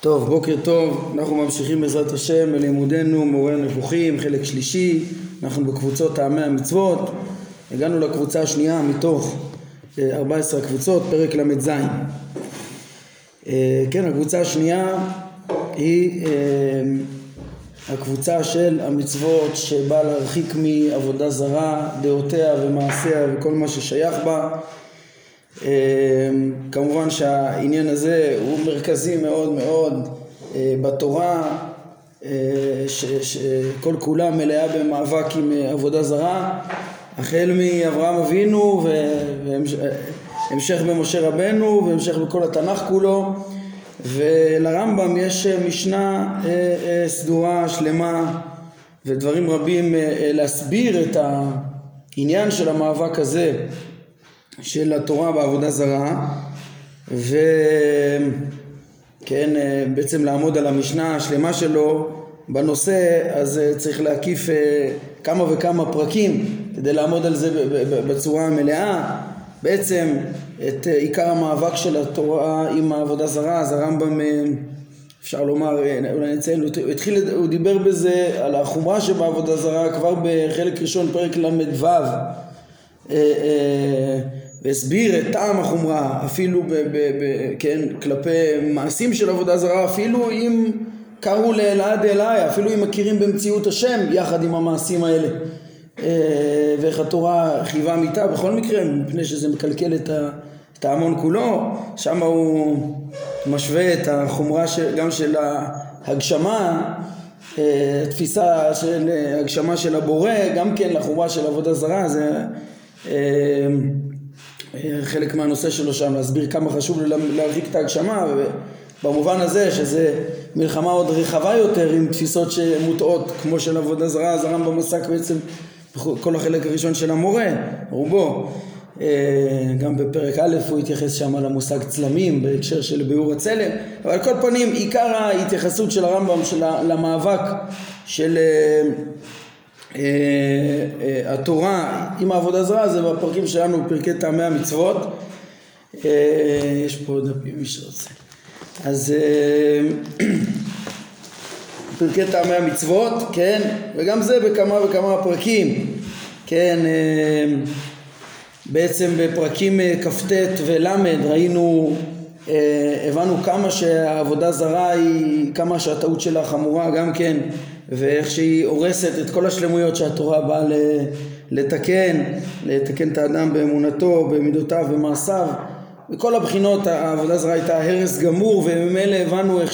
טוב, בוקר טוב, אנחנו ממשיכים בעזרת השם בלימודנו מורה הנבוכים, חלק שלישי, אנחנו בקבוצות טעמי המצוות, הגענו לקבוצה השנייה מתוך 14 אה, הקבוצות, פרק ל"ז. אה, כן, הקבוצה השנייה היא אה, הקבוצה של המצוות שבאה להרחיק מעבודה זרה, דעותיה ומעשיה וכל מה ששייך בה כמובן שהעניין הזה הוא מרכזי מאוד מאוד אה, בתורה אה, שכל כולה מלאה במאבק עם אה, עבודה זרה החל מאברהם אבינו והמשך במשה רבנו והמשך בכל התנ"ך כולו ולרמב"ם יש משנה סדורה שלמה ודברים רבים להסביר את העניין של המאבק הזה של התורה בעבודה זרה וכן בעצם לעמוד על המשנה השלמה שלו בנושא אז אה, צריך להקיף אה, כמה וכמה פרקים כדי לעמוד על זה בצורה המלאה בעצם את אה, עיקר המאבק של התורה עם העבודה זרה אז הרמב"ם אפשר לומר, אולי נציין, הוא, התחיל, הוא דיבר בזה על החומרה שבעבודה זרה כבר בחלק ראשון פרק ל"ו והסביר את טעם החומרה אפילו ב, ב, ב, כן, כלפי מעשים של עבודה זרה אפילו אם קראו לאלעד אליה אפילו אם מכירים במציאות השם יחד עם המעשים האלה. אה, ואיך התורה חייבה מיתה בכל מקרה מפני שזה מקלקל את ההמון כולו שם הוא משווה את החומרה של, גם של ההגשמה אה, תפיסה של הגשמה של הבורא גם כן לחומרה של עבודה זרה זה אה, חלק מהנושא שלו שם, להסביר כמה חשוב להרחיק את ההגשמה במובן הזה שזה מלחמה עוד רחבה יותר עם תפיסות שמוטעות כמו של עבודה זרה, אז הרמב"ם עסק בעצם כל החלק הראשון של המורה, רובו. אה, גם בפרק א' הוא התייחס שם למושג צלמים בהקשר של ביאור הצלם אבל על כל פנים עיקר ההתייחסות של הרמב"ם של המאבק של אה, אה, אה, התורה עם העבודה זרה זה בפרקים שלנו פרקי טעמי המצוות. אה, יש פה דפים מי שרוצה. אז פרקי טעמי המצוות כן? וגם זה בכמה וכמה פרקים כן? בעצם בפרקים כ"ט ול' ראינו הבנו כמה שהעבודה זרה היא כמה שהטעות שלה חמורה גם כן ואיך שהיא הורסת את כל השלמויות שהתורה באה לתקן, לתקן את האדם באמונתו, במידותיו, במעשיו. מכל הבחינות העבודה זרה הייתה הרס גמור וממילא הבנו איך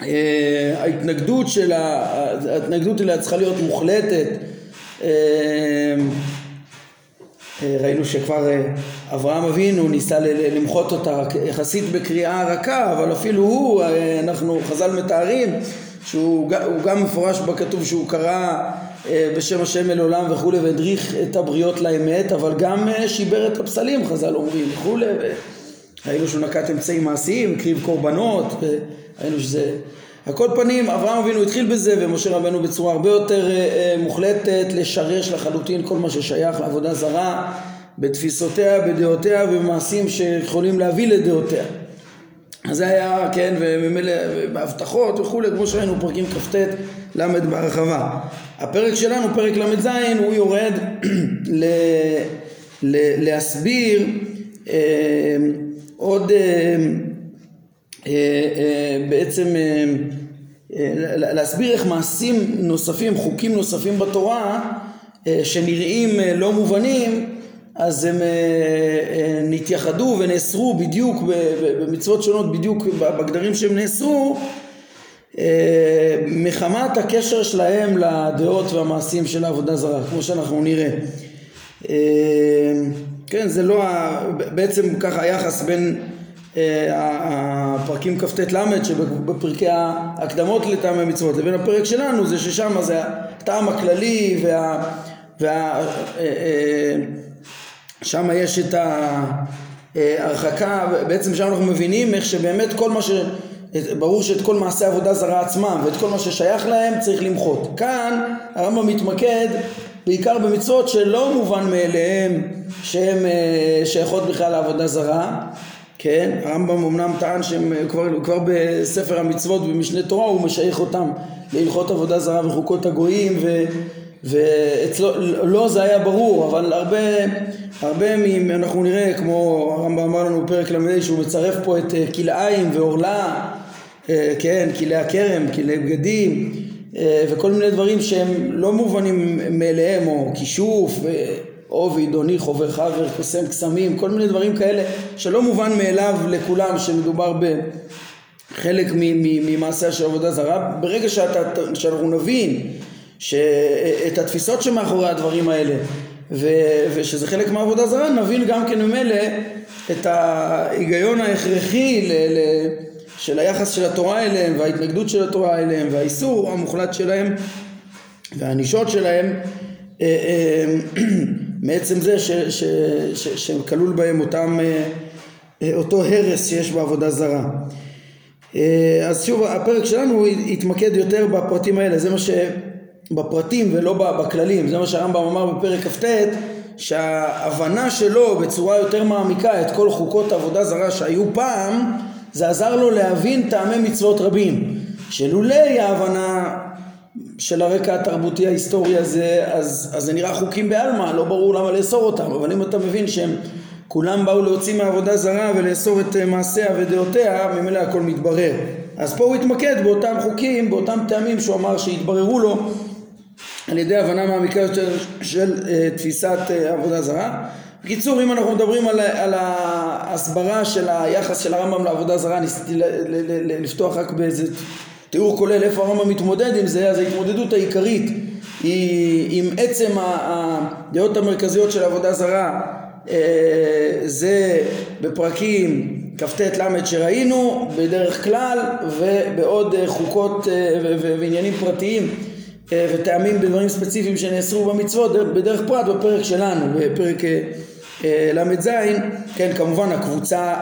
שההתנגדות אה, שלה, ההתנגדות אליה צריכה להיות מוחלטת. אה, אה, ראינו שכבר אברהם אבינו ניסה למחות אותה יחסית בקריאה רכה אבל אפילו הוא, אנחנו חז"ל מתארים שהוא גם מפורש בכתוב שהוא קרא אה, בשם השם אל עולם וכולי והדריך את הבריות לאמת אבל גם אה, שיבר את הפסלים חז"ל אומרים וכולי ראינו שהוא נקט אמצעים מעשיים, הקריב קורבנות ראינו שזה על כל פנים. אברהם אבינו התחיל בזה ומשה רבנו בצורה הרבה יותר אה, מוחלטת לשרש לחלוטין כל מה ששייך לעבודה זרה בתפיסותיה, בדעותיה ובמעשים שיכולים להביא לדעותיה אז זה היה, כן, וממילא בהבטחות וכולי, כמו שראינו פרקים כ"ט ל' בהרחבה. הפרק שלנו, פרק ל"ז, הוא יורד ל, ל, להסביר אה, עוד אה, אה, אה, בעצם אה, אה, להסביר איך מעשים נוספים, חוקים נוספים בתורה אה, שנראים אה, לא מובנים אז הם אה, אה, נתייחדו ונאסרו בדיוק במצוות שונות בדיוק בגדרים שהם נאסרו אה, מחמת הקשר שלהם לדעות והמעשים של העבודה זרה כמו שאנחנו נראה. כן זה לא בעצם ככה היחס בין הפרקים כ"ט ל' שבפרקי ההקדמות לטעם המצוות לבין הפרק שלנו זה ששם זה הטעם הכללי וה, וה שם יש את ההרחקה, בעצם שם אנחנו מבינים איך שבאמת כל מה ש... ברור שאת כל מעשי עבודה זרה עצמם ואת כל מה ששייך להם צריך למחות. כאן הרמב"ם מתמקד בעיקר במצוות שלא מובן מאליהם שהן אה, שייכות בכלל לעבודה זרה כן, הרמב"ם אמנם טען שהם כבר, כבר בספר המצוות במשנה תורה הוא משייך אותם להלכות עבודה זרה וחוקות הגויים ו, ואצלו, לא זה היה ברור, אבל הרבה, הרבה מהם אנחנו נראה, כמו הרמב"ם אמר לנו בפרק ל"ה שהוא מצרף פה את אה, כלאיים ועורלה, אה, כן, כלי הכרם, כלי בגדים אה, וכל מיני דברים שהם לא מובנים מאליהם, או כישוף, עובי, דוני, חובר חבר, קוסם קסמים, כל מיני דברים כאלה שלא מובן מאליו לכולם שמדובר בחלק ממעשה של עבודה זרה. ברגע שאתה, שאנחנו נבין את התפיסות שמאחורי הדברים האלה ו, ושזה חלק מהעבודה זרה, נבין גם כן ממילא את ההיגיון ההכרחי ל, ל, של היחס של התורה אליהם וההתנגדות של התורה אליהם והאיסור המוחלט שלהם והענישות שלהם אה, אה, מעצם זה שכלול בהם אותם, אה, אותו הרס שיש בעבודה זרה. אז שוב הפרק שלנו יתמקד יותר בפרטים האלה, זה מה ש... בפרטים ולא בכללים, זה מה שהרמב"ם אמר בפרק כ"ט שההבנה שלו בצורה יותר מעמיקה את כל חוקות עבודה זרה שהיו פעם זה עזר לו להבין טעמי מצוות רבים. שלולי ההבנה של הרקע התרבותי ההיסטורי הזה אז, אז זה נראה חוקים בעלמא לא ברור למה לאסור אותם. אבל אם אתה מבין שהם כולם באו להוציא מעבודה זרה ולאסור את מעשיה ודעותיה ממילא הכל מתברר. אז פה הוא התמקד באותם חוקים באותם טעמים שהוא אמר שהתבררו לו על ידי הבנה מעמיקה יותר של uh, תפיסת uh, עבודה זרה. בקיצור אם אנחנו מדברים על, על ההסברה של היחס של הרמב"ם לעבודה זרה ניסיתי לפתוח רק באיזה תיאור כולל איפה הרמב"ם מתמודד עם זה אז ההתמודדות העיקרית היא עם עצם הדעות המרכזיות של עבודה זרה זה בפרקים כ"ט ל' שראינו בדרך כלל ובעוד חוקות ועניינים פרטיים אה, וטעמים בדברים ספציפיים שנאסרו במצוות בדרך פרט בפרק שלנו, בפרק אה, אה, ל"ז, כן כמובן הקבוצה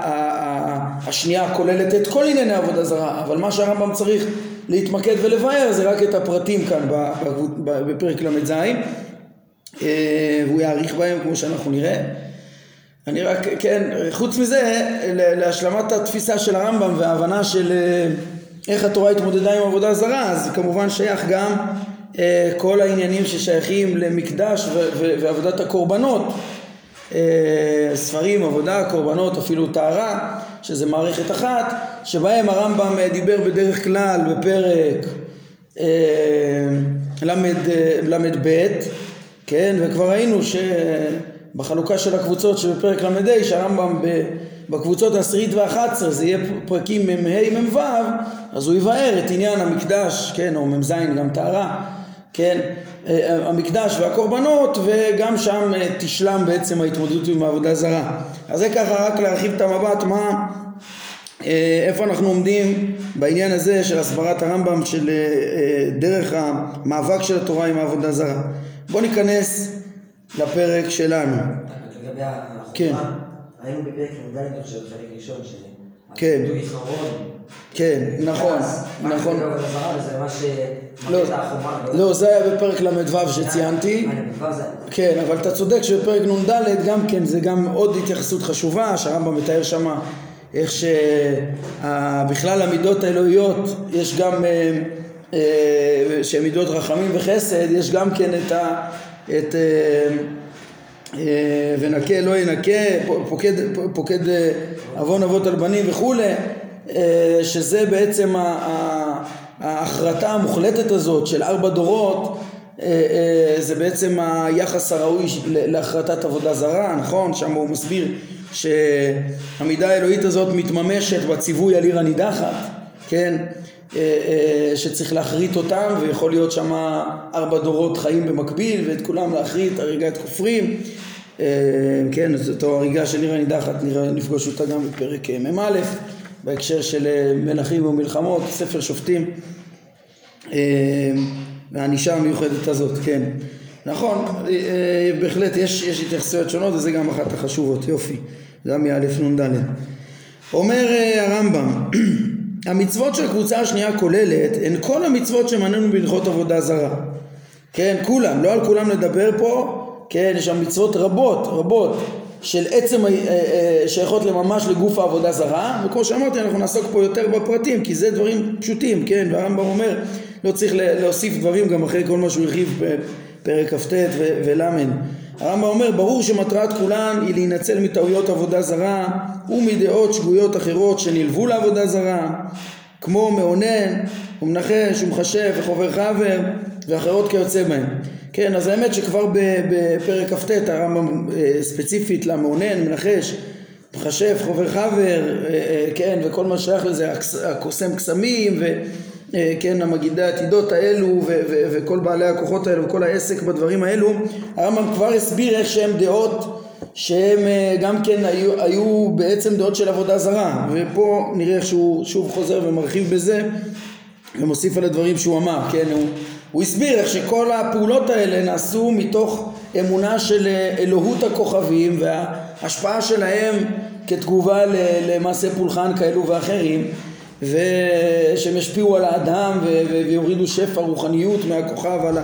השנייה כוללת את כל ענייני עבודה זרה, אבל מה שהרמב"ם צריך להתמקד ולבאר זה רק את הפרטים כאן בפרק ל"ז, והוא יאריך בהם כמו שאנחנו נראה. אני רק, כן, חוץ מזה, להשלמת התפיסה של הרמב"ם וההבנה של איך התורה התמודדה עם עבודה זרה, אז כמובן שייך גם אה, כל העניינים ששייכים למקדש ועבודת הקורבנות אה, ספרים, עבודה, קורבנות, אפילו טהרה, שזה מערכת אחת, שבהם הרמב"ם דיבר בדרך כלל בפרק אה, ל"ב, כן, וכבר ראינו שבחלוקה של הקבוצות שבפרק ל"ה, שהרמב"ם בקבוצות העשירית והאחת עשרה זה יהיה פרקים מ"ה מ"ו, אז הוא יבאר את עניין המקדש, כן, או מ"ז גם טהרה, כן, אה, המקדש והקורבנות וגם שם אה, תשלם בעצם ההתמודדות עם העבודה זרה. אז זה ככה רק להרחיב את המבט מה, אה, איפה אנחנו עומדים בעניין הזה של הסברת הרמב"ם של דרך המאבק של התורה עם העבודה זרה. בואו ניכנס לפרק שלנו. לגבי החובה, כן. היינו בפרק י"ד, חושב, חלק ראשון, כן. כן, נכון, נכון. לא, לא, זה היה בפרק ל"ו שציינתי. אה, כן, אבל אתה צודק שבפרק נ"ד גם כן זה גם עוד התייחסות חשובה, שהרמב"ם מתאר שם איך שבכלל המידות האלוהיות יש גם, אה, אה, שהן מידות רחמים וחסד, יש גם כן את ה... את ונקה לא ינקה, פוקד, פוקד עוון אבות על בנים וכולי, שזה בעצם ההחרטה המוחלטת הזאת של ארבע דורות זה בעצם היחס הראוי להחרטת עבודה זרה, נכון? שם הוא מסביר שהמידה האלוהית הזאת מתממשת בציווי על עיר הנידחת, כן? שצריך להחריט אותם ויכול להיות שם ארבע דורות חיים במקביל ואת כולם להחריט, הריגת כופרים כן, זאת הריגה של עיר הנידחת נפגוש אותה גם בפרק מ"א בהקשר של מלכים ומלחמות, ספר שופטים והענישה המיוחדת הזאת, כן. נכון, בהחלט יש, יש התייחסויות שונות וזה גם אחת החשובות, יופי, זה מאלף נ"ד. אומר הרמב"ם המצוות של הקבוצה השנייה כוללת הן כל המצוות שמנינו בהלכות עבודה זרה. כן, כולם, לא על כולם נדבר פה, כן, יש שם מצוות רבות, רבות, של עצם אה, אה, שייכות לממש לגוף העבודה זרה וכמו שאמרתי אנחנו נעסוק פה יותר בפרטים כי זה דברים פשוטים כן? והרמב"ם אומר לא צריך להוסיף דברים גם אחרי כל מה שהוא הרחיב בפרק כ"ט ול' הרמב"ם אומר ברור שמטרת כולן היא להינצל מטעויות עבודה זרה ומדעות שגויות אחרות שנלוו לעבודה זרה כמו מאונן ומנחש ומחשב וחובר חבר ואחרות כיוצא בהן כן, אז האמת שכבר בפרק כ"ט הרמב"ם אה, ספציפית למאונן, מנחש, מחשב, חובר חבר, אה, אה, כן, וכל מה שייך לזה, הקוסם קסמים, וכן, המגידי העתידות האלו, וכל בעלי הכוחות האלו, וכל העסק בדברים האלו, הרמב"ם כבר הסביר איך שהם דעות שהם גם כן היו, היו בעצם דעות של עבודה זרה, ופה נראה איך שהוא שוב חוזר ומרחיב בזה, ומוסיף על הדברים שהוא אמר, כן, הוא הוא הסביר איך שכל הפעולות האלה נעשו מתוך אמונה של אה, אלוהות הכוכבים וההשפעה שלהם כתגובה למעשה פולחן כאלו ואחרים ושהם ישפיעו על האדם ויורידו שפע רוחניות מהכוכב על,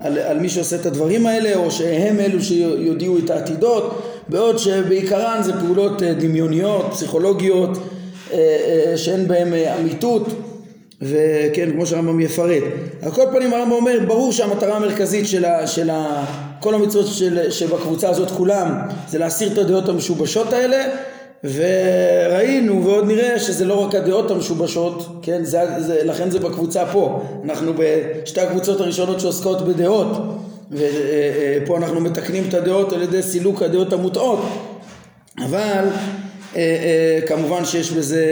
על, על מי שעושה את הדברים האלה או שהם אלו שיודיעו את העתידות בעוד שבעיקרן זה פעולות אה, דמיוניות, פסיכולוגיות אה, שאין בהן אמיתות וכן, כמו שהרמב"ם יפרט. על כל פנים הרמב"ם אומר, ברור שהמטרה המרכזית של, ה, של ה, כל המצוות של, שבקבוצה הזאת כולם זה להסיר את הדעות המשובשות האלה וראינו ועוד נראה שזה לא רק הדעות המשובשות, כן, זה, זה, לכן זה בקבוצה פה, אנחנו בשתי הקבוצות הראשונות שעוסקות בדעות ופה אנחנו מתקנים את הדעות על ידי סילוק הדעות המוטעות אבל אה, אה, כמובן שיש בזה,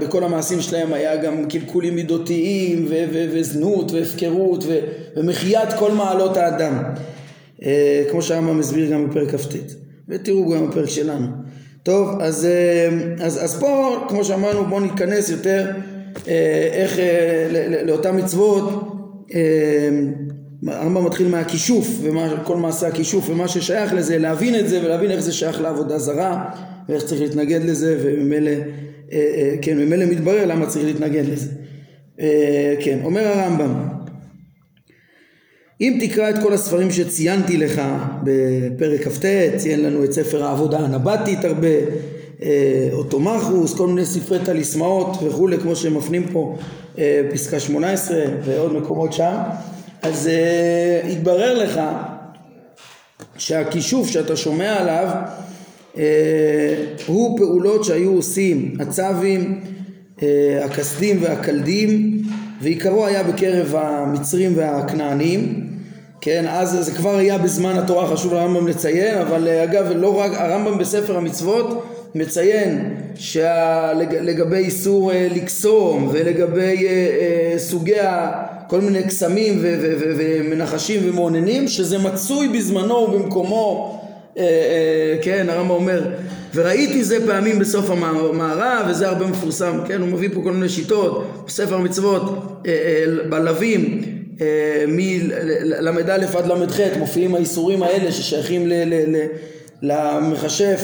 בכל המעשים שלהם היה גם קלקולים מידותיים ו- ו- וזנות והפקרות ו- ומחיית כל מעלות האדם. אה, כמו שהרמב"ם מסביר גם בפרק כ"ט. ותראו גם בפרק שלנו. טוב אז, אז, אז פה כמו שאמרנו בואו ניכנס יותר איך לאותן מצוות. הרמב"ם מתחיל מהכישוף וכל מעשה הכישוף ומה ששייך לזה להבין את זה ולהבין איך זה שייך לעבודה זרה ואיך צריך להתנגד לזה וממילא אה, אה, כן ממילא מתברר למה צריך להתנגד לזה. אה, כן אומר הרמב"ם אם תקרא את כל הספרים שציינתי לך בפרק כ"ט ציין לנו את ספר העבודה הנבטית הרבה אוטומחוס כל מיני ספרי טליסמאות וכולי כמו שהם מפנים פה פסקה 18 ועוד מקומות שם אז יתברר לך שהכישוף שאתה שומע עליו הוא פעולות שהיו עושים הצבים, אה, הכסדים והכלדים ועיקרו היה בקרב המצרים והכנענים. כן אז זה כבר היה בזמן התורה חשוב לרמב"ם לציין אבל אה, אגב לא רק הרמב"ם בספר המצוות מציין שלגבי איסור לקסום ולגבי סוגי כל מיני קסמים ומנחשים ומאוננים שזה מצוי בזמנו ובמקומו אה, אה, כן, הרמב"ם אומר, וראיתי זה פעמים בסוף המערב, וזה הרבה מפורסם, כן, הוא מביא פה כל מיני שיטות, בספר המצוות, אה, בלווים, מל"א עד ל"ח מופיעים האיסורים האלה ששייכים למכשף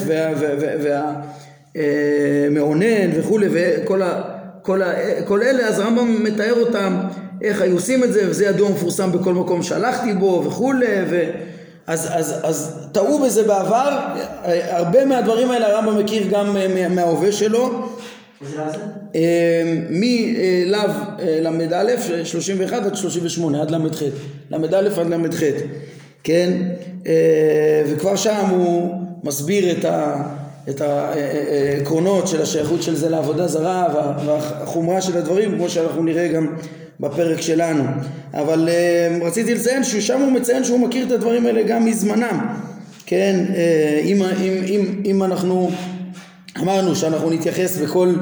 והמאונן וכולי, וכל ה, כל, ה, כל אלה, אז הרמב"ם מתאר אותם, איך היו עושים את זה, וזה ידוע מפורסם בכל מקום שהלכתי בו וכולי, ו... אז, אז, אז טעו בזה בעבר, הרבה מהדברים האלה הרמב"ם מכיר גם אה, מההווה שלו. אה, מלאו אה, ל"א, 31 עד 38, עד ל"ח, ל"א עד ל"ח, כן? וכבר שם הוא מסביר את, ה, את העקרונות של השייכות של זה לעבודה זרה והחומרה של הדברים, כמו שאנחנו נראה גם בפרק שלנו. אבל uh, רציתי לציין ששם הוא מציין שהוא מכיר את הדברים האלה גם מזמנם. כן uh, אם, אם, אם, אם אנחנו אמרנו שאנחנו נתייחס בכל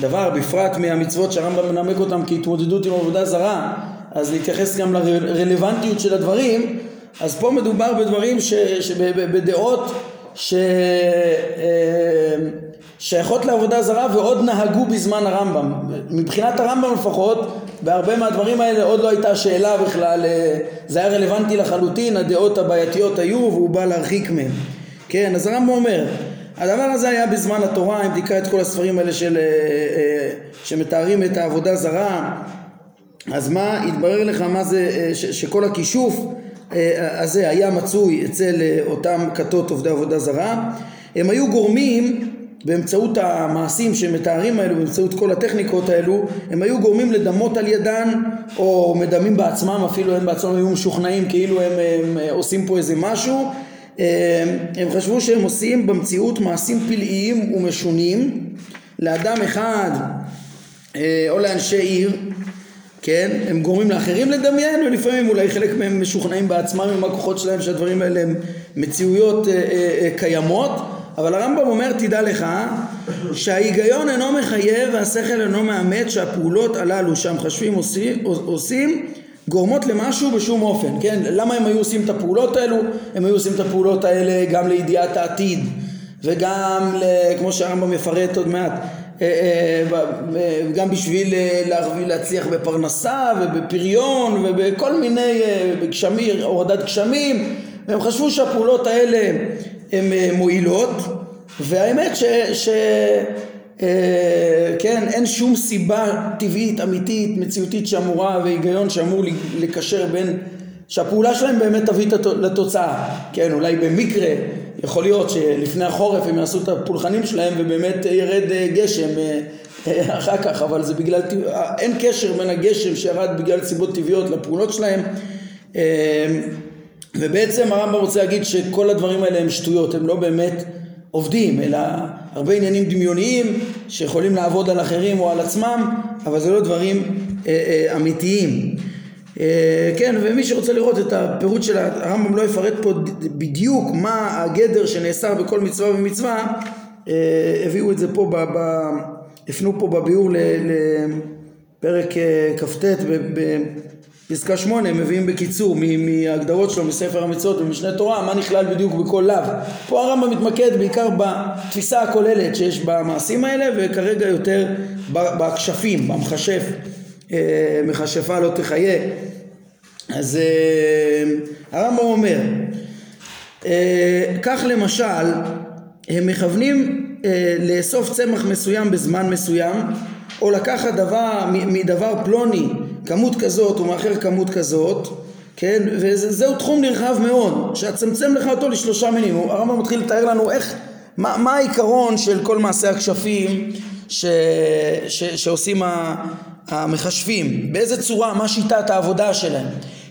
דבר בפרט מהמצוות שהרמב"ם מנמק אותם כהתמודדות עם עבודה זרה אז נתייחס גם לרלוונטיות של הדברים. אז פה מדובר בדברים ש, שבדעות ש... Uh, שייכות לעבודה זרה ועוד נהגו בזמן הרמב"ם. מבחינת הרמב"ם לפחות, בהרבה מהדברים האלה עוד לא הייתה שאלה בכלל, אה, זה היה רלוונטי לחלוטין, הדעות הבעייתיות היו והוא בא להרחיק מהם. כן, אז הרמב"ם אומר, הדבר הזה היה בזמן התורה, אם תקרא את כל הספרים האלה של, אה, אה, שמתארים את העבודה זרה, אז מה, יתברר לך מה זה, ש, שכל הכישוף הזה היה מצוי אצל אותם כתות עובדי עבודה זרה הם היו גורמים באמצעות המעשים שמתארים האלו, באמצעות כל הטכניקות האלו, הם היו גורמים לדמות על ידן, או מדמים בעצמם, אפילו הם בעצמם היו משוכנעים כאילו הם, הם, הם עושים פה איזה משהו. הם חשבו שהם עושים במציאות מעשים פלאיים ומשונים לאדם אחד אה, או לאנשי עיר, כן? הם גורמים לאחרים לדמיין ולפעמים אולי חלק מהם משוכנעים בעצמם עם הכוחות שלהם שהדברים האלה הם מציאויות אה, אה, קיימות אבל הרמב"ם אומר תדע לך שההיגיון אינו מחייב והשכל אינו מאמת שהפעולות הללו שהמחשבים עושים, עושים גורמות למשהו בשום אופן, כן? למה הם היו עושים את הפעולות האלו? הם היו עושים את הפעולות האלה גם לידיעת העתיד וגם, כמו שהרמב"ם יפרט עוד מעט, אה, אה, גם בשביל אה, להצליח בפרנסה ובפריון ובכל מיני, בגשמים, הורדת גשמים והם חשבו שהפעולות האלה הן מועילות והאמת ש... ש כן, אין שום סיבה טבעית, אמיתית, מציאותית שאמורה והיגיון שאמור לקשר בין שהפעולה שלהם באמת תביא לתוצאה, כן, אולי במקרה יכול להיות שלפני החורף הם יעשו את הפולחנים שלהם ובאמת ירד אה, גשם אה, אה, אחר כך, אבל זה בגלל, אין קשר בין הגשם שירד בגלל סיבות טבעיות לפעולות שלהם ובעצם הרמב"ם רוצה להגיד שכל הדברים האלה הם שטויות, הם לא באמת עובדים, אלא הרבה עניינים דמיוניים שיכולים לעבוד על אחרים או על עצמם, אבל זה לא דברים אמיתיים. אה, כן, ומי שרוצה לראות את הפירוט של הרמב"ם לא יפרט פה בדיוק מה הגדר שנאסר בכל מצווה ומצווה, אה, הביאו את זה פה, ב, ב, הפנו פה בביאור לפרק אה, כ"ט בפסקה שמונה, מביאים בקיצור מההגדרות שלו מספר המצוות ומשנה תורה, מה נכלל בדיוק בכל לאו. פה הרמב"ם מתמקד בעיקר בתפיסה הכוללת שיש במעשים האלה וכרגע יותר בכשפים, במכשף. אה, מכשפה לא תחיה. אז אה, הרמב"ם אומר, אה, כך למשל, הם מכוונים לאסוף צמח מסוים בזמן מסוים, או לקחת דבר, מדבר פלוני כמות כזאת ומאחר כמות כזאת, כן, וזהו תחום נרחב מאוד, שאצמצם לך אותו לשלושה מינים. הרמב"ם מתחיל לתאר לנו איך, מה, מה העיקרון של כל מעשי הכשפים ש, ש, שעושים המחשבים, באיזה צורה, מה שיטת העבודה שלהם,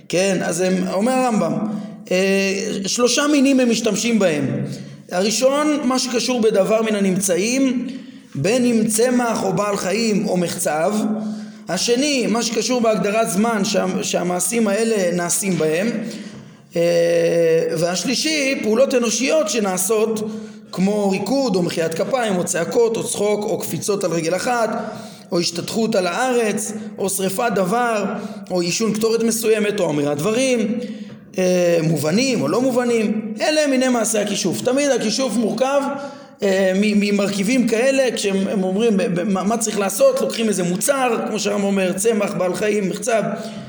כן, אז הם, אומר הרמב"ם, אה, שלושה מינים הם משתמשים בהם, הראשון, מה שקשור בדבר מן הנמצאים, בין אם צמח או בעל חיים או מחצב, השני, מה שקשור בהגדרת זמן שה, שהמעשים האלה נעשים בהם, אה, והשלישי, פעולות אנושיות שנעשות כמו ריקוד או מחיית כפיים או צעקות או צחוק או קפיצות על רגל אחת או השתתחות על הארץ, או שריפת דבר, או עישון קטורת מסוימת, או אמירת דברים, אה, מובנים או לא מובנים, אלה מיני מעשי הכישוף. תמיד הכישוף מורכב ממרכיבים כאלה, כשהם אומרים מה צריך לעשות, לוקחים איזה מוצר, כמו שהרמב"ם אומר, צמח, בעל חיים, מחצב,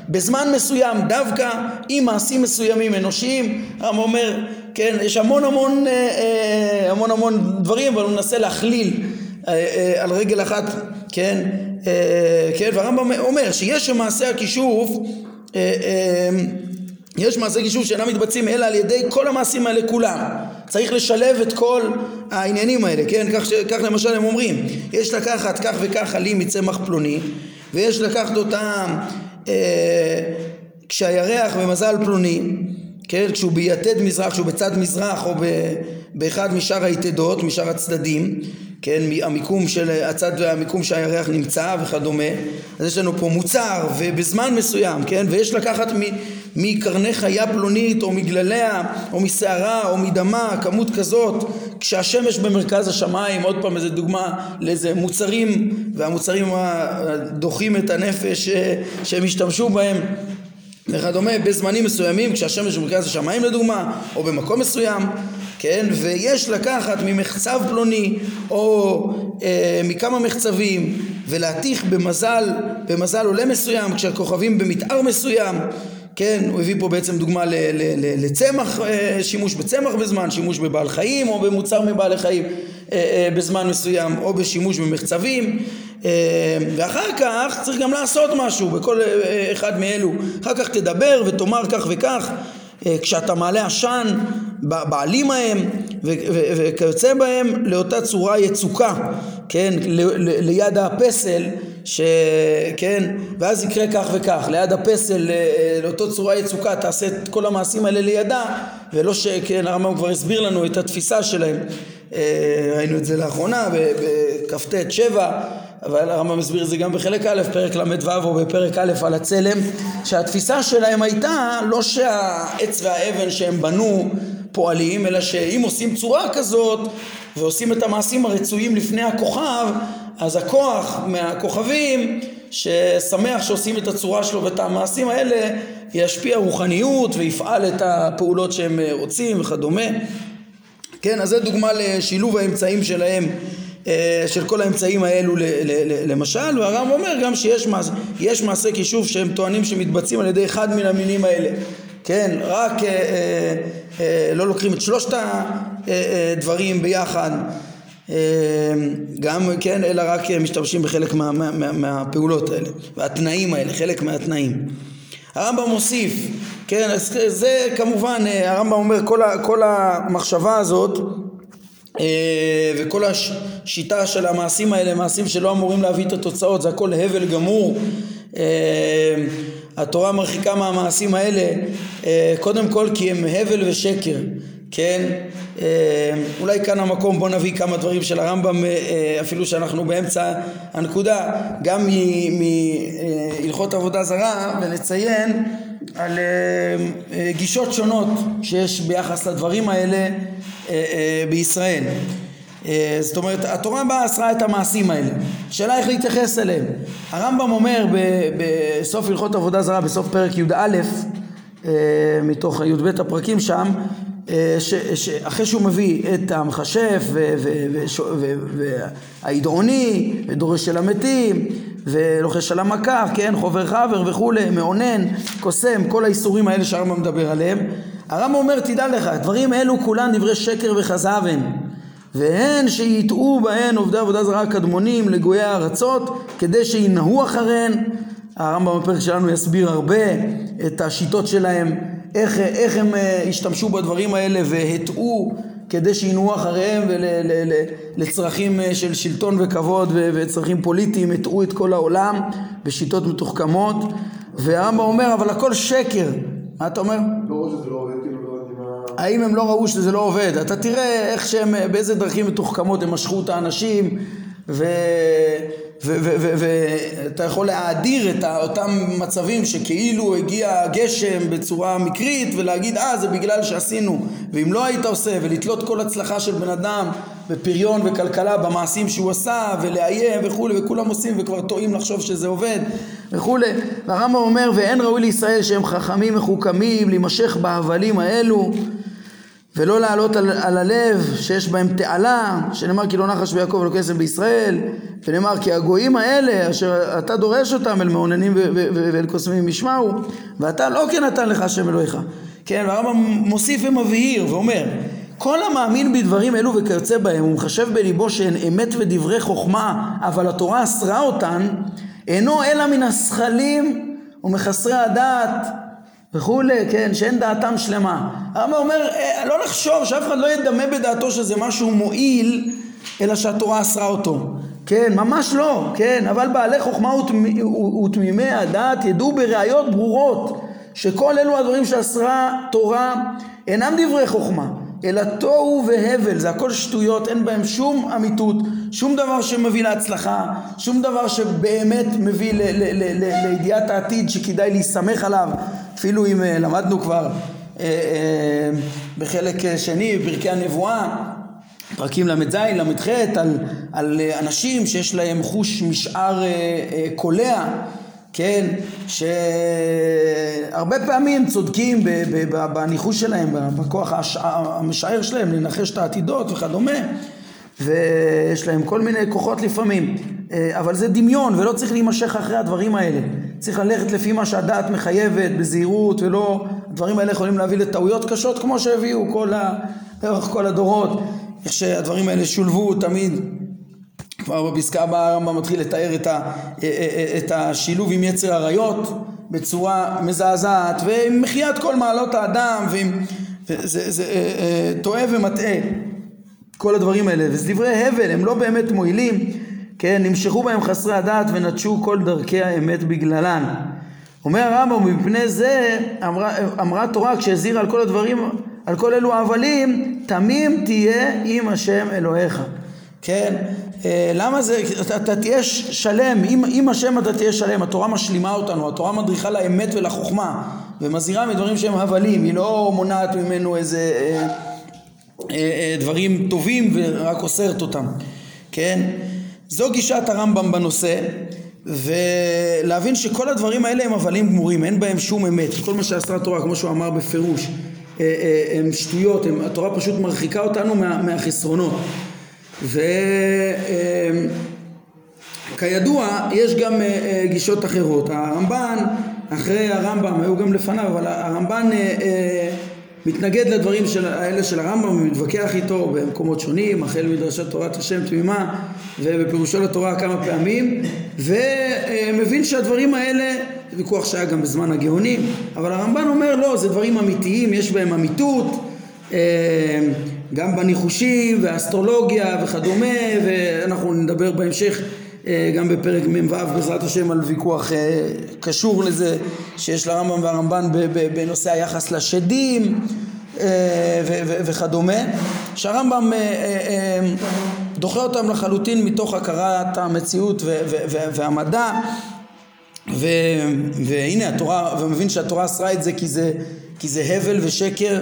בזמן מסוים, דווקא עם מעשים מסוימים אנושיים, הרמב"ם אומר, כן, יש המון המון, אה, המון המון דברים, אבל הוא מנסה להכליל על רגל אחת כן, אה, כן, והרמב"ם אומר שיש מעשי הכישוף אה, אה, יש מעשי כישוף שאינם מתבצעים אלא על ידי כל המעשים האלה כולם. צריך לשלב את כל העניינים האלה כן? כך, כך למשל הם אומרים יש לקחת כך וכך עלים מצמח פלוני ויש לקחת אותם אה, כשהירח במזל פלוני כן? כשהוא ביתד מזרח כשהוא בצד מזרח או באחד משאר היתדות משאר הצדדים כן, המיקום של הצד והמיקום שהירח נמצא וכדומה. אז יש לנו פה מוצר ובזמן מסוים כן ויש לקחת מקרני חיה פלונית או מגלליה או משערה או מדמה כמות כזאת כשהשמש במרכז השמיים עוד פעם איזה דוגמה לאיזה מוצרים והמוצרים דוחים את הנפש שהם השתמשו בהם וכדומה בזמנים מסוימים כשהשמש במרכז השמיים לדוגמה או במקום מסוים כן? ויש לקחת ממחצב פלוני או אה, מכמה מחצבים ולהתיך במזל, במזל עולה מסוים כשהכוכבים במתאר מסוים כן, הוא הביא פה בעצם דוגמה לצמח, אה, שימוש בצמח בזמן, שימוש בבעל חיים או במוצר מבעלי חיים אה, אה, בזמן מסוים או בשימוש במחצבים. ואחר כך צריך גם לעשות משהו בכל אחד מאלו. אחר כך תדבר ותאמר כך וכך. כשאתה מעלה עשן בעלים ההם וכיוצא בהם לאותה צורה יצוקה, כן, ליד הפסל, שכן, ואז יקרה כך וכך, ליד הפסל לאותו צורה יצוקה תעשה את כל המעשים האלה לידה, ולא שכן, הרמב"ם כבר הסביר לנו את התפיסה שלהם, ראינו את זה לאחרונה בכ"ט שבע אבל הרמב"ם מסביר את זה גם בחלק א', פרק ל"ו או בפרק א' על הצלם, שהתפיסה שלהם הייתה לא שהעץ והאבן שהם בנו פועלים, אלא שאם עושים צורה כזאת ועושים את המעשים הרצויים לפני הכוכב, אז הכוח מהכוכבים ששמח שעושים את הצורה שלו ואת המעשים האלה ישפיע רוחניות ויפעל את הפעולות שהם רוצים וכדומה. כן, אז זה דוגמה לשילוב האמצעים שלהם אה, של כל האמצעים האלו למשל, והר"ם אומר גם שיש מעש, מעשי כישוף שהם טוענים שמתבצעים על ידי אחד מן המינים האלה, כן, רק אה, אה, אה, לא לוקחים את שלושת הדברים אה, אה, ביחד, אה, גם כן, אלא רק משתמשים בחלק מה, מה, מה, מהפעולות האלה, והתנאים האלה, חלק מהתנאים. הרמב"ם מוסיף, כן, זה כמובן, הרמב"ם אומר כל, כל המחשבה הזאת אה, וכל השיטה של המעשים האלה, מעשים שלא אמורים להביא את התוצאות, זה הכל הבל גמור. אה, התורה מרחיקה מהמעשים האלה אה, קודם כל כי הם הבל ושקר, כן? אולי כאן המקום בוא נביא כמה דברים של הרמב"ם אפילו שאנחנו באמצע הנקודה גם מהלכות עבודה זרה ונציין על גישות שונות שיש ביחס לדברים האלה אה, אה, בישראל. אה, זאת אומרת, התורה באה אסרה את המעשים האלה. השאלה איך להתייחס אליהם. הרמב"ם אומר בסוף הלכות עבודה זרה, בסוף פרק י"א, מתוך י"ב הפרקים שם, שאחרי שהוא מביא את המכשף וההידרוני ודורש של המתים ולוחש על המכה, כן, חובר חבר וכולי, מאונן, קוסם, כל האיסורים האלה שהרמב"ם מדבר עליהם הרמב"ם אומר תדע לך דברים אלו כולן דברי שקר וכזב הם והן שיטעו בהן עובדי עבודה זרה קדמונים לגויי הארצות כדי שינהו אחריהן. הרמב"ם בפרק שלנו יסביר הרבה את השיטות שלהם איך, איך הם אה, השתמשו בדברים האלה והטעו כדי שינהו אחריהם ולצרכים אה, של שלטון וכבוד וצרכים פוליטיים הטעו את כל העולם בשיטות מתוחכמות. והרמב"ם אומר אבל הכל שקר. מה אתה אומר? לא שזה לא עובד, האם הם לא ראו שזה לא עובד? אתה תראה איך שהם, באיזה דרכים מתוחכמות הם משכו את האנשים. ואתה יכול להאדיר את אותם מצבים שכאילו הגיע גשם בצורה מקרית ולהגיד אה זה בגלל שעשינו ואם לא היית עושה ולתלות כל הצלחה של בן אדם בפריון וכלכלה במעשים שהוא עשה ולאיים וכולי וכולם עושים וכבר טועים לחשוב שזה עובד וכולי והרמב"ם אומר ואין ראוי לישראל שהם חכמים מחוכמים להימשך בהבלים האלו ולא לעלות על, על הלב שיש בהם תעלה, שנאמר כי לא נחש ביעקב ולא כסף בישראל, ונאמר כי הגויים האלה אשר אתה דורש אותם אל מעוננים ואל קוסמים ישמעו, ואתה לא כן נתן לך השם אלוהיך. כן, והרמב"ם מוסיף ומבהיר ואומר כל המאמין בדברים אלו וכיוצא בהם ומחשב בליבו שהן אמת ודברי חוכמה אבל התורה אסרה אותן אינו אלא מן השכלים ומחסרי הדעת וכולי, כן, שאין דעתם שלמה. הרמב"ם אומר, אה, לא לחשוב, שאף אחד לא ידמה בדעתו שזה משהו מועיל, אלא שהתורה אסרה אותו. כן, ממש לא, כן, אבל בעלי חוכמה ותמימי הדעת ידעו בראיות ברורות שכל אלו הדברים שאסרה תורה אינם דברי חוכמה, אלא תוהו והבל, זה הכל שטויות, אין בהם שום אמיתות, שום דבר שמביא להצלחה, שום דבר שבאמת מביא לידיעת העתיד שכדאי להסתמך עליו, אפילו אם אה, למדנו כבר אה, אה, בחלק שני, בפרקי הנבואה, פרקים ל"ז, ל"ח, על, על אנשים שיש להם חוש משאר קולע, כן, שהרבה פעמים צודקים בניחוש שלהם, בכוח המשער שלהם לנחש את העתידות וכדומה, ויש להם כל מיני כוחות לפעמים, אבל זה דמיון ולא צריך להימשך אחרי הדברים האלה. צריך ללכת לפי מה שהדעת מחייבת, בזהירות, ולא... הדברים האלה יכולים להביא לטעויות קשות כמו שהביאו כל ה... לאורך כל הדורות, איך שהדברים האלה שולבו תמיד. כבר בפסקה הבאה הרמב"ם מתחיל לתאר את, ה, את השילוב עם יצר עריות בצורה מזעזעת ועם מחיית כל מעלות האדם ועם זה, זה אה, אה, טועה ומטעה כל הדברים האלה. וזה דברי הבל הם לא באמת מועילים כן? נמשכו בהם חסרי הדעת ונטשו כל דרכי האמת בגללן. אומר הרמב"ם מפני זה אמרה, אמרה תורה כשהזהירה על כל הדברים על כל אלו ההבלים תמים תהיה עם השם אלוהיך כן אה, למה זה, אתה, אתה תהיה שלם, עם, עם השם אתה תהיה שלם, התורה משלימה אותנו, התורה מדריכה לאמת ולחוכמה ומזהירה מדברים שהם הבלים, היא לא מונעת ממנו איזה אה, אה, אה, דברים טובים ורק אוסרת אותם, כן? זו גישת הרמב"ם בנושא ולהבין שכל הדברים האלה הם הבלים גמורים, אין בהם שום אמת, כל מה שעשתה התורה כמו שהוא אמר בפירוש אה, אה, הם שטויות, הם, התורה פשוט מרחיקה אותנו מה, מהחסרונות וכידוע יש גם אה, אה, גישות אחרות. הרמב"ן, אחרי הרמב"ם, היו גם לפניו, אבל הרמב"ן אה, מתנגד לדברים של, האלה של הרמב"ם ומתווכח איתו במקומות שונים, החל מדרשת תורת השם תמימה ובפירושו לתורה כמה פעמים ומבין שהדברים האלה, זה ויכוח שהיה גם בזמן הגאונים, אבל הרמב"ן אומר לא, זה דברים אמיתיים, יש בהם אמיתות גם בניחושים והאסטרולוגיה וכדומה ואנחנו נדבר בהמשך אה, גם בפרק מ"ו בעזרת השם על ויכוח אה, קשור לזה שיש לרמב"ם והרמב"ן בנושא היחס לשדים אה, וכדומה. שהרמב"ם דוחה אותם לחלוטין מתוך הכרת המציאות והמדע. והנה התורה ומבין שהתורה אסרה את זה כי זה, כי זה הבל ושקר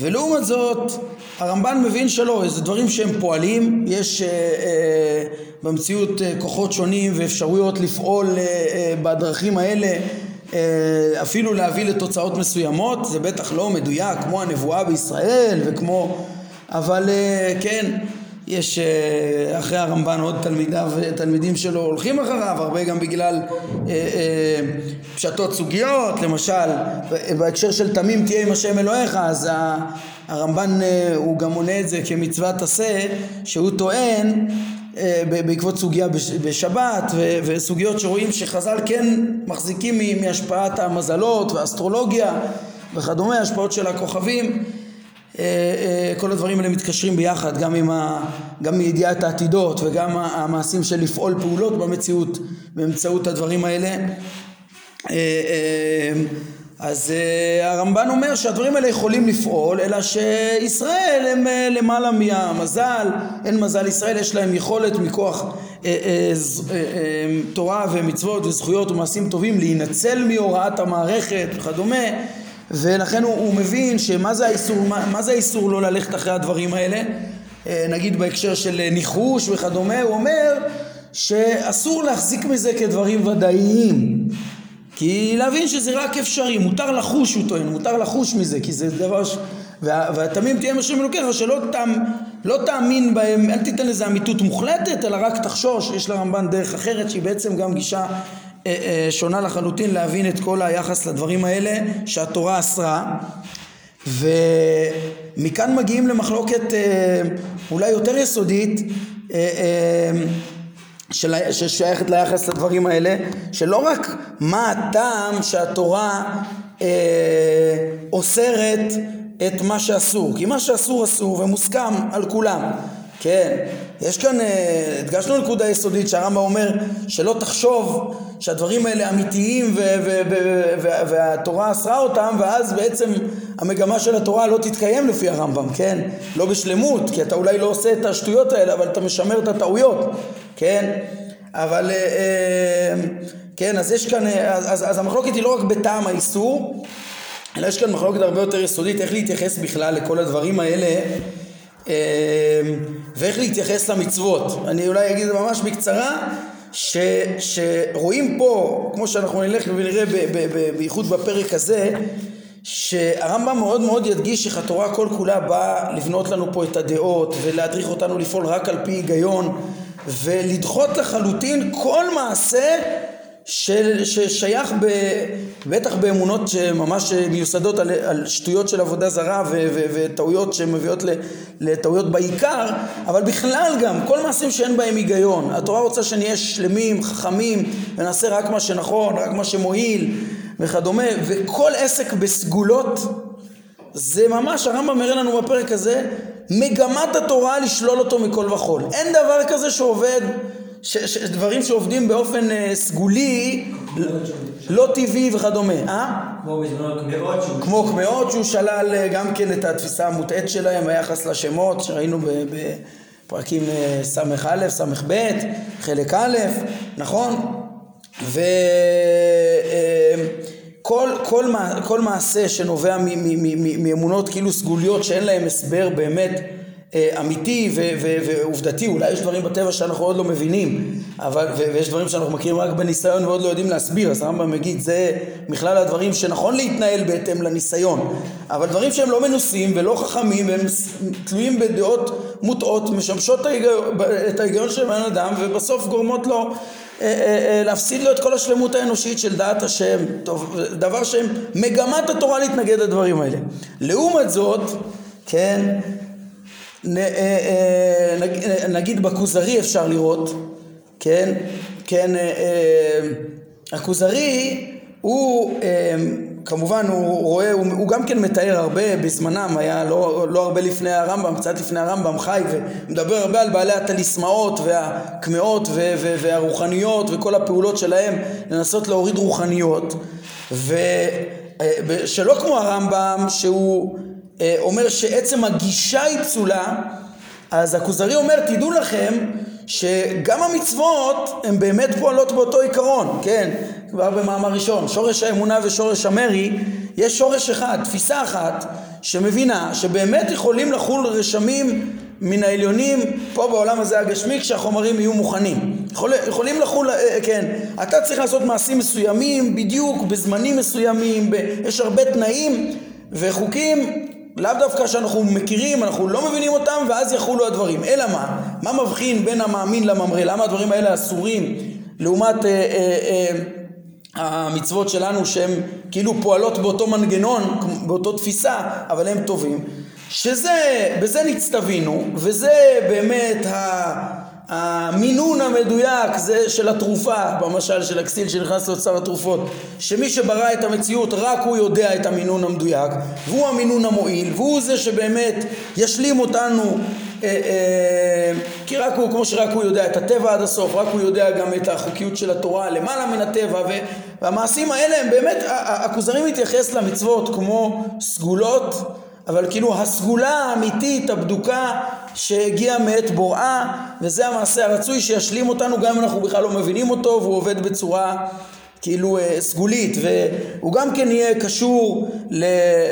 ולעומת זאת הרמב"ן מבין שלא, זה דברים שהם פועלים, יש אה, אה, במציאות אה, כוחות שונים ואפשרויות לפעול אה, אה, בדרכים האלה אה, אפילו להביא לתוצאות מסוימות, זה בטח לא מדויק כמו הנבואה בישראל וכמו, אבל אה, כן, יש אה, אחרי הרמב"ן עוד תלמידיו, תלמידים שלו הולכים אחריו, הרבה גם בגלל אה, אה, פשטות סוגיות, למשל בהקשר של תמים תהיה עם השם אלוהיך, אז הרמב"ן הוא גם מונה את זה כמצוות עשה, שהוא טוען בעקבות סוגיה בשבת וסוגיות שרואים שחז"ל כן מחזיקים מהשפעת המזלות והאסטרולוגיה וכדומה, השפעות של הכוכבים. אה, אה, כל הדברים האלה מתקשרים ביחד, גם עם ה... גם מידיעת העתידות וגם המעשים של לפעול פעולות במציאות באמצעות הדברים האלה. אה, אז הרמב"ן אומר שהדברים האלה יכולים לפעול, אלא שישראל הם למעלה מהמזל, אין מזל ישראל, יש להם יכולת מכוח תורה ומצוות וזכויות ומעשים טובים להינצל מהוראת המערכת וכדומה ולכן הוא, הוא מבין שמה זה האיסור, מה, מה זה האיסור לא ללכת אחרי הדברים האלה? אה, נגיד בהקשר של אה, ניחוש וכדומה הוא אומר שאסור להחזיק מזה כדברים ודאיים. כי להבין שזה רק אפשרי, מותר לחוש הוא טוען, מותר לחוש מזה כי זה דבר ש... וה, והתמים תהיה משם אלוקיך שלא תאמ, לא תאמין בהם, אל תיתן לזה אמיתות מוחלטת אלא רק תחשוש, יש לרמב"ן דרך אחרת שהיא בעצם גם גישה שונה לחלוטין להבין את כל היחס לדברים האלה שהתורה אסרה. ומכאן מגיעים למחלוקת אה, אולי יותר יסודית ששייכת ליחס לדברים האלה שלא רק מה הטעם שהתורה אוסרת את מה שאסור. כי מה שאסור אסור ומוסכם על כולם. כן, יש כאן, הדגשנו נקודה יסודית שהרמב"ם אומר שלא תחשוב שהדברים האלה אמיתיים והתורה אסרה אותם ואז בעצם המגמה של התורה לא תתקיים לפי הרמב"ם, כן? לא בשלמות, כי אתה אולי לא עושה את השטויות האלה אבל אתה משמר את הטעויות, כן? אבל כן, אז יש כאן, אז, אז המחלוקת היא לא רק בטעם האיסור אלא יש כאן מחלוקת הרבה יותר יסודית איך להתייחס בכלל לכל הדברים האלה ואיך להתייחס למצוות. אני אולי אגיד ממש בקצרה ש, שרואים פה, כמו שאנחנו נלך ונראה בייחוד בפרק הזה, שהרמב"ם מאוד מאוד ידגיש איך התורה כל כולה באה לבנות לנו פה את הדעות ולהדריך אותנו לפעול רק על פי היגיון ולדחות לחלוטין כל מעשה של, ששייך ב, בטח באמונות שממש מיוסדות על, על שטויות של עבודה זרה ו, ו, וטעויות שמביאות לטעויות בעיקר, אבל בכלל גם כל מעשים שאין בהם היגיון. התורה רוצה שנהיה שלמים, חכמים, ונעשה רק מה שנכון, רק מה שמועיל וכדומה, וכל עסק בסגולות זה ממש, הרמב"ם מראה לנו בפרק הזה, מגמת התורה לשלול אותו מכל וכול. אין דבר כזה שעובד, דברים שעובדים באופן uh, סגולי, לא טבעי וכדומה, אה? כמו קמעות שהוא... שלל uh, גם כן את התפיסה המוטעית שלהם ביחס לשמות שראינו בפרקים uh, ס"א, ס"ב, חלק א', נכון? ו... Uh, כל, כל, כל מעשה שנובע מאמונות כאילו סגוליות שאין להם הסבר באמת אה, אמיתי ו- ו- ועובדתי, אולי יש דברים בטבע שאנחנו עוד לא מבינים, אבל, ו- ויש דברים שאנחנו מכירים רק בניסיון ועוד לא יודעים להסביר, אז הרמב"ם מגיד זה מכלל הדברים שנכון להתנהל בהתאם לניסיון, אבל דברים שהם לא מנוסים ולא חכמים והם תלויים בדעות מוטעות, משמשות את ההיגיון של בן אדם ובסוף גורמות לו אה, אה, אה, להפסיד לו את כל השלמות האנושית של דעת השם, טוב, דבר שהם מגמת התורה להתנגד לדברים האלה. לעומת זאת, כן, נגיד בכוזרי אפשר לראות, כן, כן, הכוזרי הוא כמובן הוא רואה, הוא, הוא גם כן מתאר הרבה בזמנם, היה לא, לא הרבה לפני הרמב"ם, קצת לפני הרמב"ם חי ומדבר הרבה על בעלי הטליסמאות והקמעות והרוחניות וכל הפעולות שלהם לנסות להוריד רוחניות. ושלא כמו הרמב"ם שהוא אה, אומר שעצם הגישה היא פסולה אז הכוזרי אומר תדעו לכם שגם המצוות הן באמת פועלות באותו עיקרון, כן, כבר במאמר ראשון, שורש האמונה ושורש המרי, יש שורש אחד, תפיסה אחת, שמבינה שבאמת יכולים לחול רשמים מן העליונים פה בעולם הזה הגשמי כשהחומרים יהיו מוכנים. יכול, יכולים לחול, אה, כן, אתה צריך לעשות מעשים מסוימים בדיוק בזמנים מסוימים, ב, יש הרבה תנאים וחוקים לאו דווקא שאנחנו מכירים, אנחנו לא מבינים אותם ואז יחולו הדברים. אלא מה? מה מבחין בין המאמין לממרא? למה הדברים האלה אסורים לעומת אה, אה, אה, המצוות שלנו שהן כאילו פועלות באותו מנגנון, באותו תפיסה, אבל הם טובים? שזה, בזה נצטווינו, וזה באמת ה... המינון המדויק זה של התרופה, במשל של הכסיל שנכנס לאוצר התרופות, שמי שברא את המציאות רק הוא יודע את המינון המדויק, והוא המינון המועיל, והוא זה שבאמת ישלים אותנו, אה, אה, כי רק הוא, כמו שרק הוא יודע את הטבע עד הסוף, רק הוא יודע גם את החוקיות של התורה למעלה מן הטבע, והמעשים האלה הם באמת, הכוזרי מתייחס למצוות כמו סגולות אבל כאילו הסגולה האמיתית, הבדוקה שהגיעה מאת בוראה, וזה המעשה הרצוי שישלים אותנו גם אם אנחנו בכלל לא מבינים אותו והוא עובד בצורה כאילו אה, סגולית. והוא גם כן יהיה קשור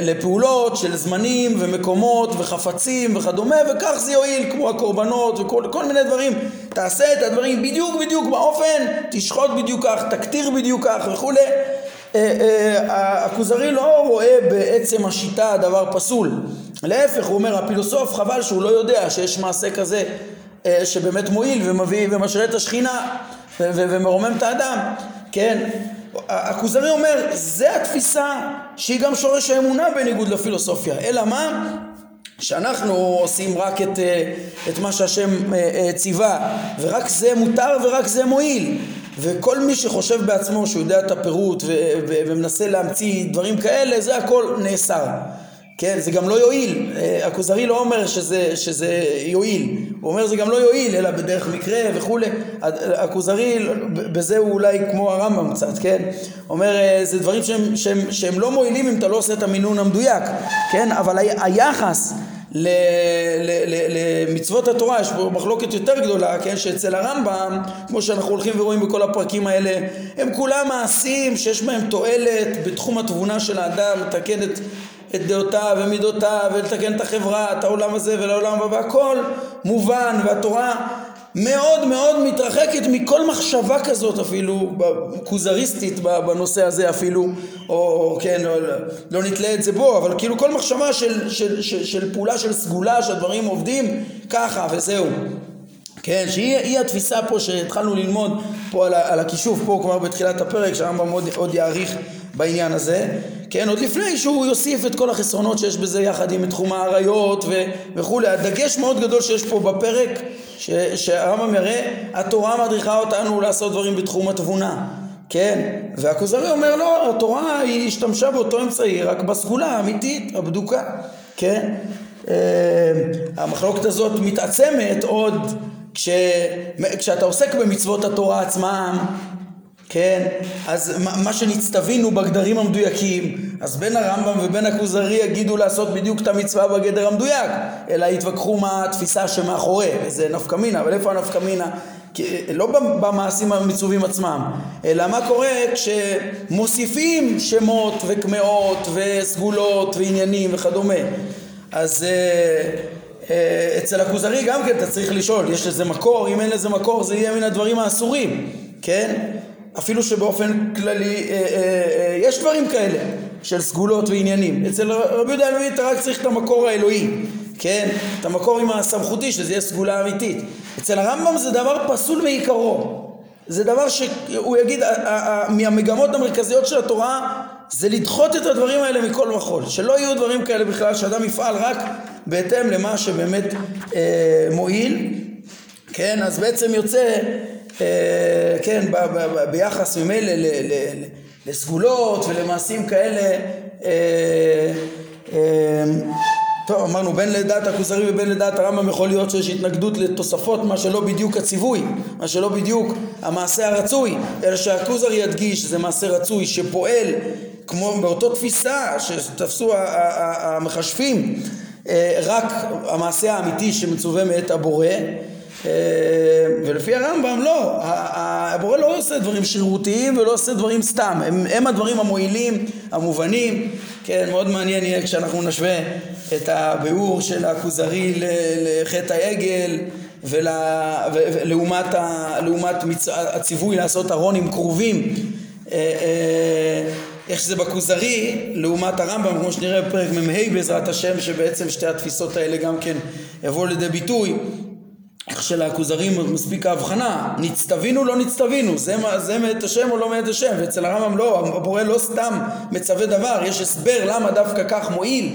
לפעולות של זמנים ומקומות וחפצים וכדומה וכך זה יועיל כמו הקורבנות וכל מיני דברים. תעשה את הדברים בדיוק בדיוק באופן תשחוט בדיוק כך תקטיר בדיוק כך וכולי. אה, אה, הכוזרי לא רואה בעצם השיטה דבר פסול. להפך, הוא אומר, הפילוסוף חבל שהוא לא יודע שיש מעשה כזה אה, שבאמת מועיל ומביא ומשרה את השכינה ומרומם את האדם, כן? הכוזרי אומר, זה התפיסה שהיא גם שורש האמונה בניגוד לפילוסופיה. אלא מה? שאנחנו עושים רק את, את מה שהשם ציווה, ורק זה מותר ורק זה מועיל. וכל מי שחושב בעצמו שהוא יודע את הפירוט ומנסה להמציא דברים כאלה, זה הכל נאסר. כן, זה גם לא יועיל. אה, הכוזרי לא אומר שזה, שזה יועיל, הוא אומר זה גם לא יועיל, אלא בדרך מקרה וכולי. הכוזרי, בזה הוא אולי כמו הרמב"ם קצת, כן? אומר, אה, זה דברים שהם, שהם, שהם לא מועילים אם אתה לא עושה את המינון המדויק, כן? אבל היחס למצוות התורה, יש פה מחלוקת יותר גדולה, כן, שאצל הרמב"ם, כמו שאנחנו הולכים ורואים בכל הפרקים האלה, הם כולם מעשים שיש בהם תועלת בתחום התבונה של האדם, לתקן את, דעותיו ומידותיו ולתקן את החברה, את העולם הזה ולעולם הבא, והכל מובן, והתורה מאוד מאוד מתרחקת מכל מחשבה כזאת אפילו, כוזריסטית בנושא הזה אפילו, או כן, לא, לא נתלה את זה בו, אבל כאילו כל מחשבה של, של, של, של פעולה של סגולה, שהדברים עובדים ככה וזהו. כן, שהיא התפיסה פה שהתחלנו ללמוד פה על, על הכישוף פה כבר בתחילת הפרק, שהרמב"ם עוד, עוד יאריך בעניין הזה, כן, עוד לפני שהוא יוסיף את כל החסרונות שיש בזה יחד עם תחום האריות וכולי, הדגש מאוד גדול שיש פה בפרק שהרמב"ם יראה, התורה מדריכה אותנו לעשות דברים בתחום התבונה כן, והכוזרי אומר לא, התורה היא השתמשה באותו אמצעי רק בסגולה האמיתית, הבדוקה, כן? אה, המחלוקת הזאת מתעצמת עוד כש, כשאתה עוסק במצוות התורה עצמם, כן, אז מה שנצטווינו בגדרים המדויקים, אז בין הרמב"ם ובין הכוזרי יגידו לעשות בדיוק את המצווה בגדר המדויק, אלא יתווכחו מה התפיסה שמאחורי, וזה נפקא מינה, אבל איפה הנפקא מינה? לא במעשים המצווים עצמם, אלא מה קורה כשמוסיפים שמות וקמעות וסגולות ועניינים וכדומה. אז אה, אה, אצל הכוזרי גם כן אתה צריך לשאול, יש לזה מקור? אם אין לזה מקור זה יהיה מן הדברים האסורים, כן? אפילו שבאופן כללי אה, יש דברים כאלה של סגולות ועניינים. אצל רבי יהודה הלוי אתה רק צריך את המקור האלוהי, כן? את המקור עם הסמכותי שזה יהיה סגולה אמיתית. אצל הרמב"ם זה דבר פסול מעיקרו. זה דבר שהוא יגיד, מהמגמות המרכזיות של התורה זה לדחות את הדברים האלה מכל וכול. שלא יהיו דברים כאלה בכלל, שאדם יפעל רק בהתאם למה שבאמת אה, מועיל. כן, אז בעצם יוצא, אה, כן, ב, ב, ב, ביחס ממילא לסגולות ולמעשים כאלה, אה, אה, טוב, אמרנו בין לדעת הכוזרי ובין לדעת הרמב"ם יכול להיות שיש התנגדות לתוספות מה שלא בדיוק הציווי, מה שלא בדיוק המעשה הרצוי, אלא שהכוזרי ידגיש שזה מעשה רצוי שפועל כמו באותו תפיסה שתפסו המחשבים אה, רק המעשה האמיתי שמצווה מאת הבורא אה, ולפי הרמב"ם לא, הבורא לא עושה דברים שרירותיים ולא עושה דברים סתם, הם, הם הדברים המועילים, המובנים, כן, מאוד מעניין יהיה כשאנחנו נשווה את הביאור של הכוזרי לחטא העגל ולעומת הציווי לעשות ארון עם כרובים. אה, איך שזה בכוזרי לעומת הרמב"ם כמו שנראה בפרק מ"ה בעזרת השם שבעצם שתי התפיסות האלה גם כן יבואו לידי ביטוי שלכוזרים מספיק ההבחנה, נצטווינו לא נצטווינו, זה, זה מאת השם או לא מאת השם, ואצל הרמב"ם לא, הבורא לא סתם מצווה דבר, יש הסבר למה דווקא כך מועיל,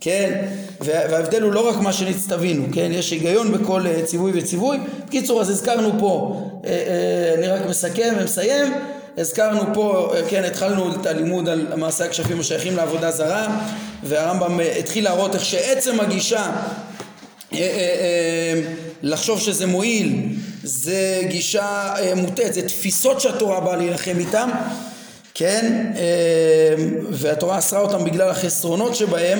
כן, וההבדל הוא לא רק מה שנצטווינו, כן, יש היגיון בכל אה, ציווי וציווי. בקיצור, אז הזכרנו פה, אה, אה, אני רק מסכם ומסיים, הזכרנו פה, כן, התחלנו את הלימוד על מעשה הכשפים השייכים לעבודה זרה, והרמב"ם התחיל להראות איך שעצם הגישה לחשוב שזה מועיל זה גישה מוטעת, זה תפיסות שהתורה באה להילחם איתן, כן, והתורה אסרה אותן בגלל החסרונות שבהם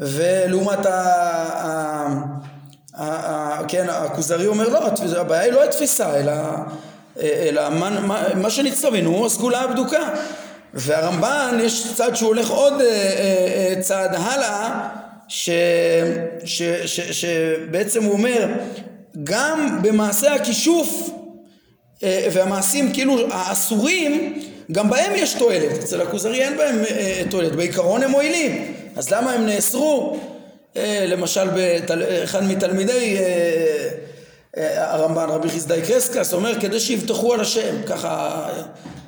ולעומת ה... כן, הכוזרי אומר לא, הבעיה היא לא התפיסה אלא, אלא מה, מה, מה שנצטווינו הוא הסגולה הבדוקה. והרמב"ן יש צד שהוא הולך עוד אה, אה, צעד הלאה ש, ש, ש, שבעצם הוא אומר גם במעשה הכישוף אה, והמעשים כאילו האסורים גם בהם יש תועלת, אצל הכוזרי אין בהם תועלת, בעיקרון הם מועילים אז למה הם נאסרו? אה, למשל. אחד מתלמידי אה, אה, הרמב"ן רבי חסדאי קרסקס אומר כדי שיבטחו על השם ככה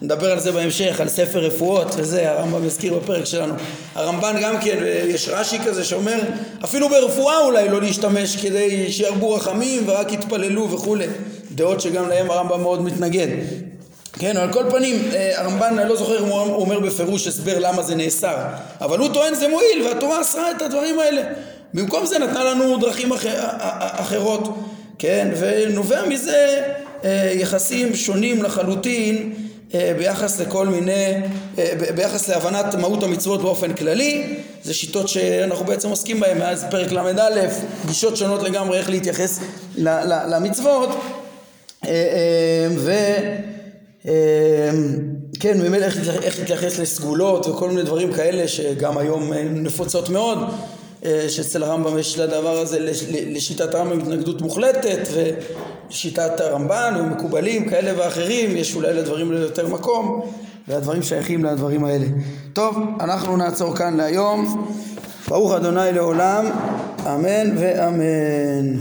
נדבר על זה בהמשך על ספר רפואות וזה הרמב"ם הזכיר בפרק שלנו. הרמב"ן גם כן יש רש"י כזה שאומר אפילו ברפואה אולי לא להשתמש כדי שירבו רחמים ורק יתפללו וכולי דעות שגם להם הרמב"ם מאוד מתנגד. כן, על כל פנים, אה, הרמב"ן, אני לא זוכר אם הוא אומר בפירוש הסבר למה זה נאסר, אבל הוא טוען זה מועיל והתורה אסרה את הדברים האלה. במקום זה נתנה לנו דרכים אחר, אחרות, כן, ונובע מזה אה, יחסים שונים לחלוטין אה, ביחס לכל מיני, ביחס להבנת מהות המצוות באופן כללי, זה שיטות שאנחנו בעצם עוסקים בהן מאז פרק ל"א, גישות שונות לגמרי איך להתייחס למצוות, ו... אמ, כן, ממילא איך, להתייחס לסגולות וכל מיני דברים כאלה שגם היום נפוצות מאוד, אה, שאצל הרמב"ם יש לדבר הזה, לשיטת הרמב"ם התנגדות מוחלטת ולשיטת הרמב"ן ומקובלים כאלה ואחרים, יש אולי לדברים האלה יותר מקום והדברים שייכים לדברים האלה. טוב, אנחנו נעצור כאן להיום. ברוך אדוני לעולם, אמן ואמן.